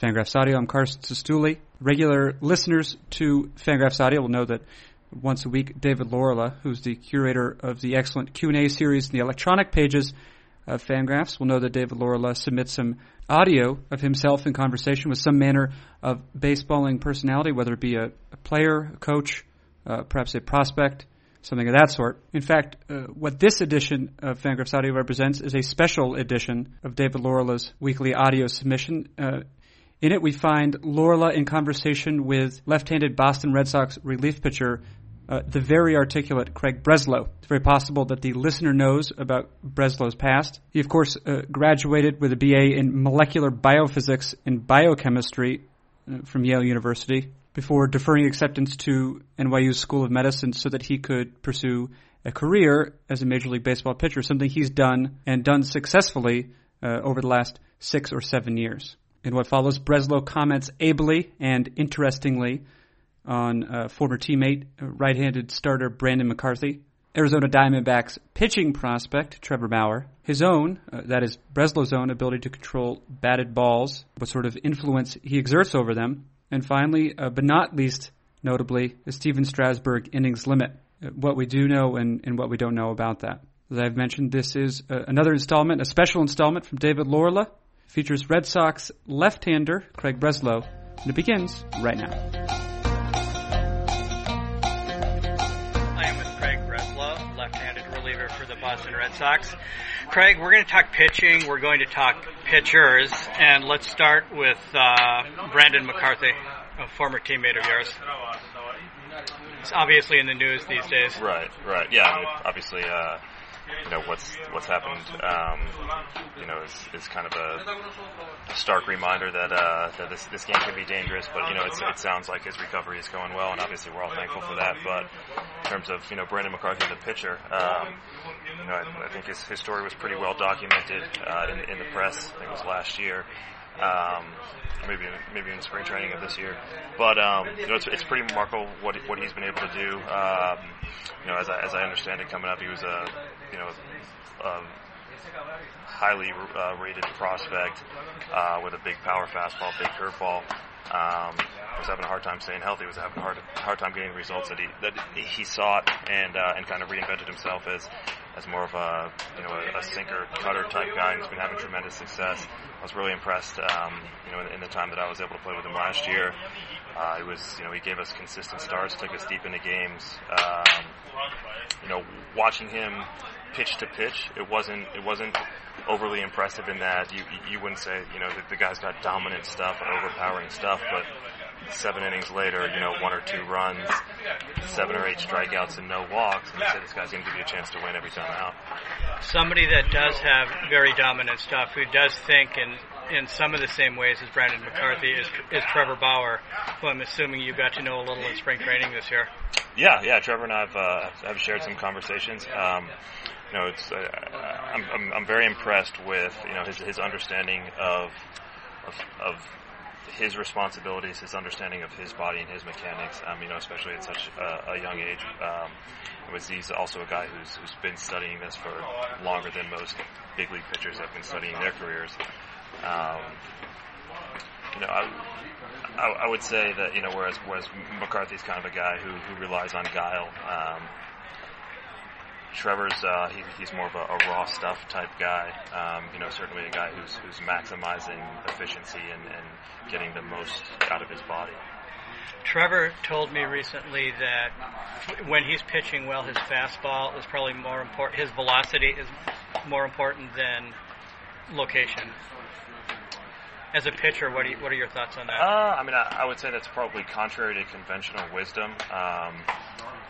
Fangraphs Audio. I'm Carson Cistulli. Regular listeners to Fangraphs Audio will know that once a week, David Laurila, who's the curator of the excellent Q&A series in the electronic pages of Fangraphs, will know that David Laurila submits some audio of himself in conversation with some manner of baseballing personality, whether it be a, a player, a coach, uh, perhaps a prospect, something of that sort. In fact, uh, what this edition of Fangraphs Audio represents is a special edition of David Laurila's weekly audio submission. Uh, in it, we find Laurila in conversation with left-handed Boston Red Sox relief pitcher, uh, the very articulate Craig Breslow. It's very possible that the listener knows about Breslow's past. He, of course, uh, graduated with a BA in molecular biophysics and biochemistry uh, from Yale University before deferring acceptance to NYU's School of Medicine so that he could pursue a career as a Major League Baseball pitcher, something he's done and done successfully uh, over the last six or seven years. In what follows, Breslow comments ably and interestingly on uh, former teammate, uh, right-handed starter Brandon McCarthy, Arizona Diamondbacks pitching prospect Trevor Bauer, his own, uh, that is Breslow's own ability to control batted balls, what sort of influence he exerts over them, and finally, uh, but not least notably, the Stephen Strasburg innings limit. Uh, what we do know and, and, what we don't know about that. As I've mentioned, this is uh, another installment, a special installment from David Laurila. Features Red Sox left-hander Craig Breslow, and it begins right now. I am with Craig Breslow, left-handed reliever for the Boston Red Sox. Craig, we're going to talk pitching. We're going to talk pitchers, and let's start with uh, Brandon McCarthy, a former teammate of yours. It's obviously in the news these days. Right, right. Yeah, I mean, obviously, uh, you know what's what's happened. Um, you know, is, is kind of a stark reminder that uh, that this this game can be dangerous. But you know, it sounds like his recovery is going well, and obviously we're all thankful for that. But in terms of you know Brandon McCarthy, the pitcher, um, you know, I, I, think his his story was pretty well documented uh, in in the press. I think it was last year. Um, maybe maybe in spring training of this year. But um, you know, it's, it's pretty remarkable what what he's been able to do. Um, you know, as I, as I understand it, coming up, he was a you know a highly uh, rated prospect uh, with a big power fastball, big curveball. Um, was having a hard time staying healthy. Was having a hard hard time getting the results that he that he sought and uh, and kind of reinvented himself as as more of a you know a, a sinker cutter type guy. He's been having tremendous success. I was really impressed, um, you know, in, in, the time that I was able to play with him last year. Uh, it was, you know, he gave us consistent starts, took us deep into games. Um, you know, watching him pitch to pitch, it wasn't, it wasn't overly impressive in that you, you wouldn't say, you know, the, the guy's got dominant stuff and overpowering stuff, but seven innings later, you know, one or two runs, seven or eight strikeouts and no walks, and you say this guy's going to give you a chance to win every time out. Somebody that does have very dominant stuff, who does think in in some of the same ways as Brandon McCarthy is is Trevor Bauer, who I'm assuming you got to know a little in spring training this year. Yeah, yeah, Trevor and I've uh, have shared some conversations. Um, you know, it's uh, I'm, I'm I'm very impressed with you know his his understanding of of, of his responsibilities, his understanding of his body and his mechanics, um, you know, especially at such a, a young age. Um, was he's also a guy who's who's been studying this for longer than most big league pitchers have been studying their careers. Um, you know, I, I, I would say that you know, whereas whereas McCarthy's kind of a guy who who relies on guile. Um, Trevor's uh, he, he's more of a, a, raw stuff type guy. Um, you know, certainly a guy who's who's maximizing efficiency and, and getting the most out of his body. Trevor told me recently that when he's pitching well, his fastball is probably more important. His velocity is more important than location. As a pitcher, what, you, what are your thoughts on that? Uh, I mean, I, I, would say that's probably contrary to conventional wisdom. Um,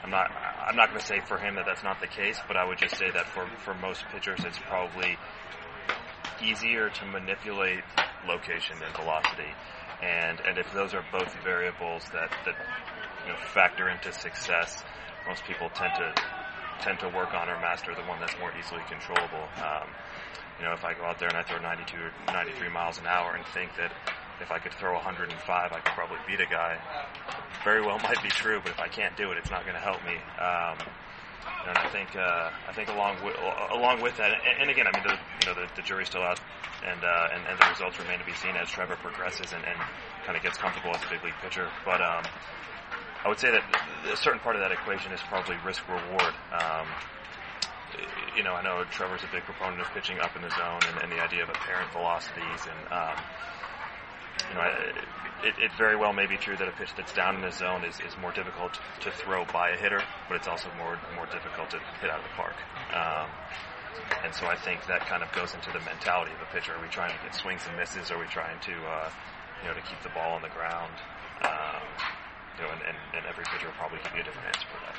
I'm not. I'm not going to say for him that that's not the case, but I would just say that for for most pitchers, it's probably easier to manipulate location than velocity. And and if those are both variables that that you know, factor into success, most people tend to tend to work on or master the one that's more easily controllable. Um, you know, if I go out there and I throw 92 or 93 miles an hour and think that if I could throw 105, I could probably beat a guy. Very well might be true, but if I can't do it, it's not going to help me. Um, And I think uh, I think along with along with that, and, and again, I mean, the, you know, the, the jury's still out, and, uh, and and the results remain to be seen as Trevor progresses and, and kind of gets comfortable as a big league pitcher. But um, I would say that a certain part of that equation is probably risk reward. Um, you know, I know Trevor's a big proponent of pitching up in the zone and, and the idea of apparent velocities, and um, you know, it, it very well may be true that a pitch that's down in the zone is, is more difficult to throw by a hitter, but it's also more more difficult to hit out of the park. Um, and so I think that kind of goes into the mentality of a pitcher. Are we trying to get swings and misses? Are we trying to, uh, you know, to keep the ball on the ground? Um, you know, and, and, and every pitcher will probably give you a different answer for that.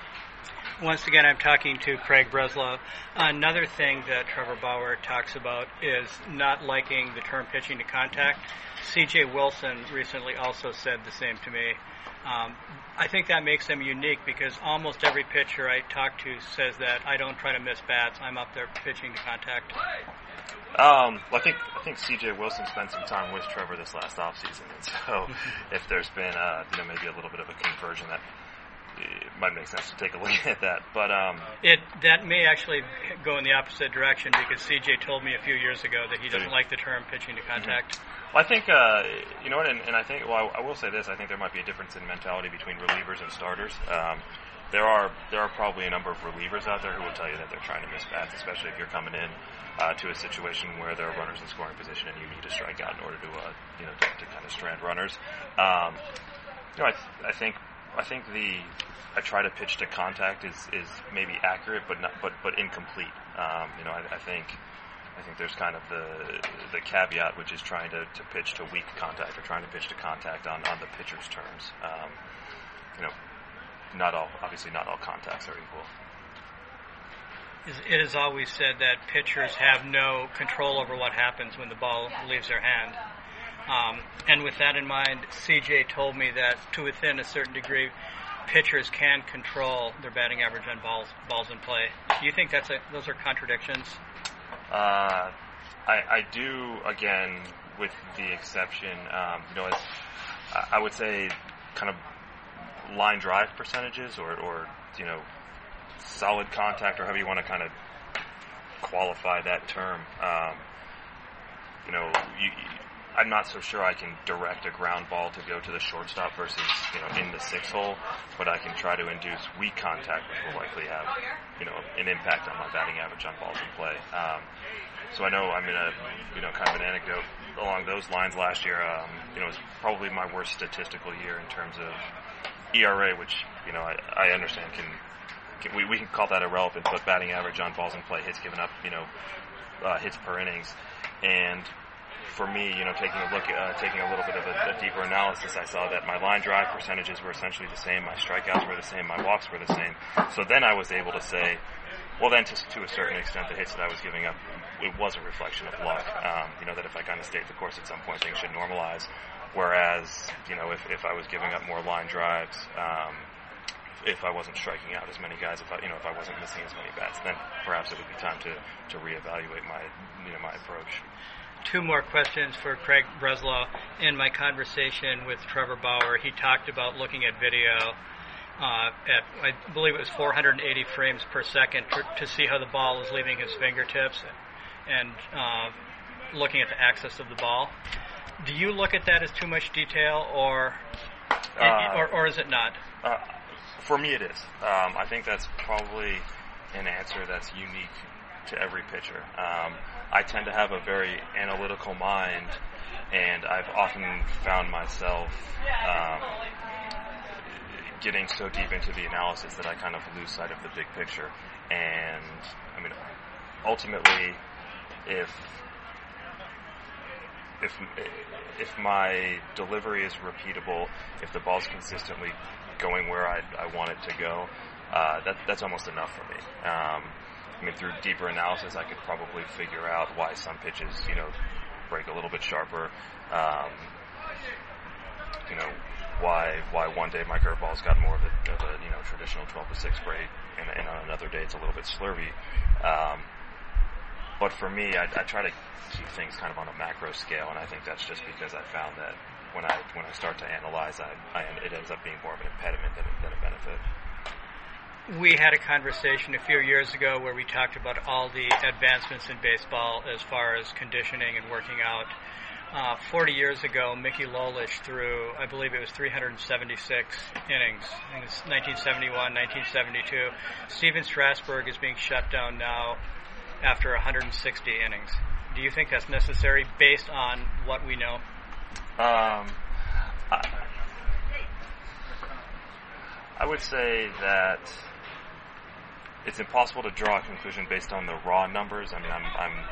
Once again, I'm talking to Craig Breslow. Another thing that Trevor Bauer talks about is not liking the term pitching to contact. C.J. Wilson recently also said the same to me. Um, I think that makes them unique because almost every pitcher I talk to says that I don't try to miss bats. I'm up there pitching to contact. Um, well, I think I think C.J. Wilson spent some time with Trevor this last offseason, and so if there's been uh, you know maybe a little bit of a conversion that it might make sense to take a look at that. But um, it that may actually go in the opposite direction because CJ told me a few years ago that he doesn't like the term pitching to contact. Mm-hmm. Well, I think uh, you know what, and, and, I think well, I will say this: I think there might be a difference in mentality between relievers and starters. Um, there are there are probably a number of relievers out there who will tell you that they're trying to miss bats, especially if you're coming in uh, to a situation where there are runners in scoring position and you need to strike out in order to uh, you know to, to, kind of strand runners. Um, you know, I, th- I think I think the I try to pitch to contact is, is maybe accurate, but not but but incomplete. Um, you know, I, I, think I think there's kind of the the caveat, which is trying to, to pitch to weak contact or trying to pitch to contact on, on the pitcher's terms. Um, you know, not all obviously not all contacts are equal. It is always said that pitchers have no control over what happens when the ball leaves their hand. Um, and with that in mind, CJ told me that to within a certain degree, pitchers can control their batting average on balls balls in play. Do you think that's a, those are contradictions? Uh, I, I do again, with the exception, um, you know, I would say kind of line drive percentages or, or you know solid contact or however you want to kind of qualify that term. Um, you know, you, I'm not so sure I can direct a ground ball to go to the shortstop versus you know in the six hole, but I can try to induce weak contact, which will likely have you know an impact on my batting average on balls in play. Um, so I know I'm in a you know kind of an anecdote along those lines. Last year, um, you know, was probably my worst statistical year in terms of ERA, which you know I, I understand can, can we we can call that irrelevant, but batting average on balls in play, hits given up, you know, uh, hits per innings, and for me, you know, taking a look, uh, taking a little bit of a, a, deeper analysis, I saw that my line drive percentages were essentially the same, my strikeouts were the same, my walks were the same. So then I was able to say, well, then to, to a certain extent, the hits that I was giving up, it was a reflection of luck. Um, you know, that if I kind of stayed the course at some point, things should normalize. Whereas, you know, if, if I was giving up more line drives, um, if I wasn't striking out as many guys, if I, you know, if I wasn't missing as many bats, then perhaps it would be time to, to reevaluate my, you know, my approach two more questions for Craig Breslow. In my conversation with Trevor Bauer, he talked about looking at video uh, at, I believe it was 480 frames per second to, to see how the ball is leaving his fingertips and uh, looking at the axis of the ball. Do you look at that as too much detail, or uh, or, or, is it not? Uh, for me, it is. Um, I think that's probably an answer that's unique to every pitcher. Um, I tend to have a very analytical mind, and I've often found myself um, getting so deep into the analysis that I kind of lose sight of the big picture. And I mean, ultimately, if if if my delivery is repeatable, if the ball's consistently going where I, I want it to go, uh, that, that's almost enough for me. Um, I mean, through deeper analysis, I could probably figure out why some pitches, you know, break a little bit sharper. Um, you know, why why one day my curveball's got more of a, of a you know traditional 12 to 6 break, and, and, on another day it's a little bit slurvy. Um, but for me, I, I try to keep things kind of on a macro scale, and I think that's just because I found that when I when I start to analyze, I, I it ends up being more of an impediment than. We had a conversation a few years ago where we talked about all the advancements in baseball as far as conditioning and working out. Uh, 40 years ago, Mickey Lolich threw, I believe it was 376 innings. in 1971, 1972. Stephen Strasburg is being shut down now after 160 innings. Do you think that's necessary based on what we know? Um, I, I would say that it's impossible to draw a conclusion based on the raw numbers. I mean, I'm, I'm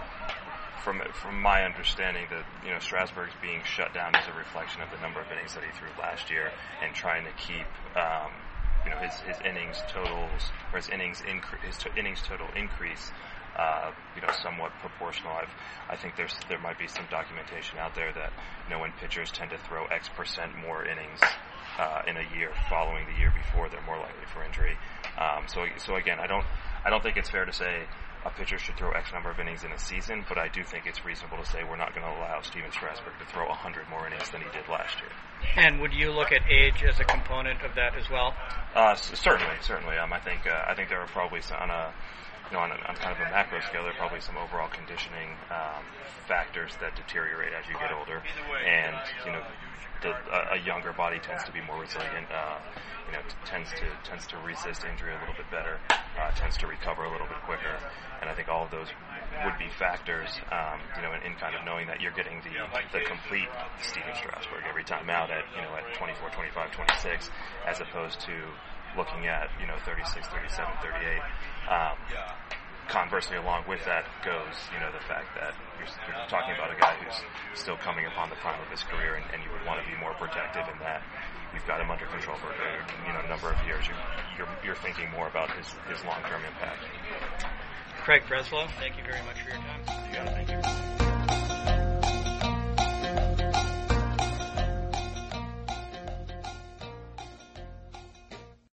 from from my understanding that you know Strasburg's being shut down is a reflection of the number of innings that he threw last year and trying to keep um, you know his, his innings totals or his innings incre- his to- innings total increase uh, you know, somewhat proportional. I've, I think there's there might be some documentation out there that you know when pitchers tend to throw X percent more innings uh, in a year following the year before, they're more likely for injury. Um, so so again, I don't I don't think it's fair to say a pitcher should throw X number of innings in a season, but I do think it's reasonable to say we're not going to allow Stephen Strasburg to throw 100 more innings than he did last year. And would you look at age as a component of that as well? Uh, certainly, certainly. Um, I think uh, I think there are probably some, on a you know, on, on kind of a macro scale, there are probably some overall conditioning um, factors that deteriorate as you get older, and you know, the, a, a younger body tends to be more resilient. Uh, you know, t- tends to tends to resist injury a little bit better, uh, tends to recover a little bit quicker, and I think all of those would be factors. Um, you know, in, in kind of knowing that you're getting the the complete Stephen Strasburg every time out at you know at 24, 25, 26, as opposed to looking at, you know, 36, 37, 38. Um, conversely, along with that goes, you know, the fact that you're, you're, talking about a guy who's still coming upon the prime of his career, and, and you would want to be more protective in that you've got him under control for a you know number of years. You, you're, you're thinking more about his, his long term impact. Craig Breslow, thank you very much for your time. Yeah, thank you.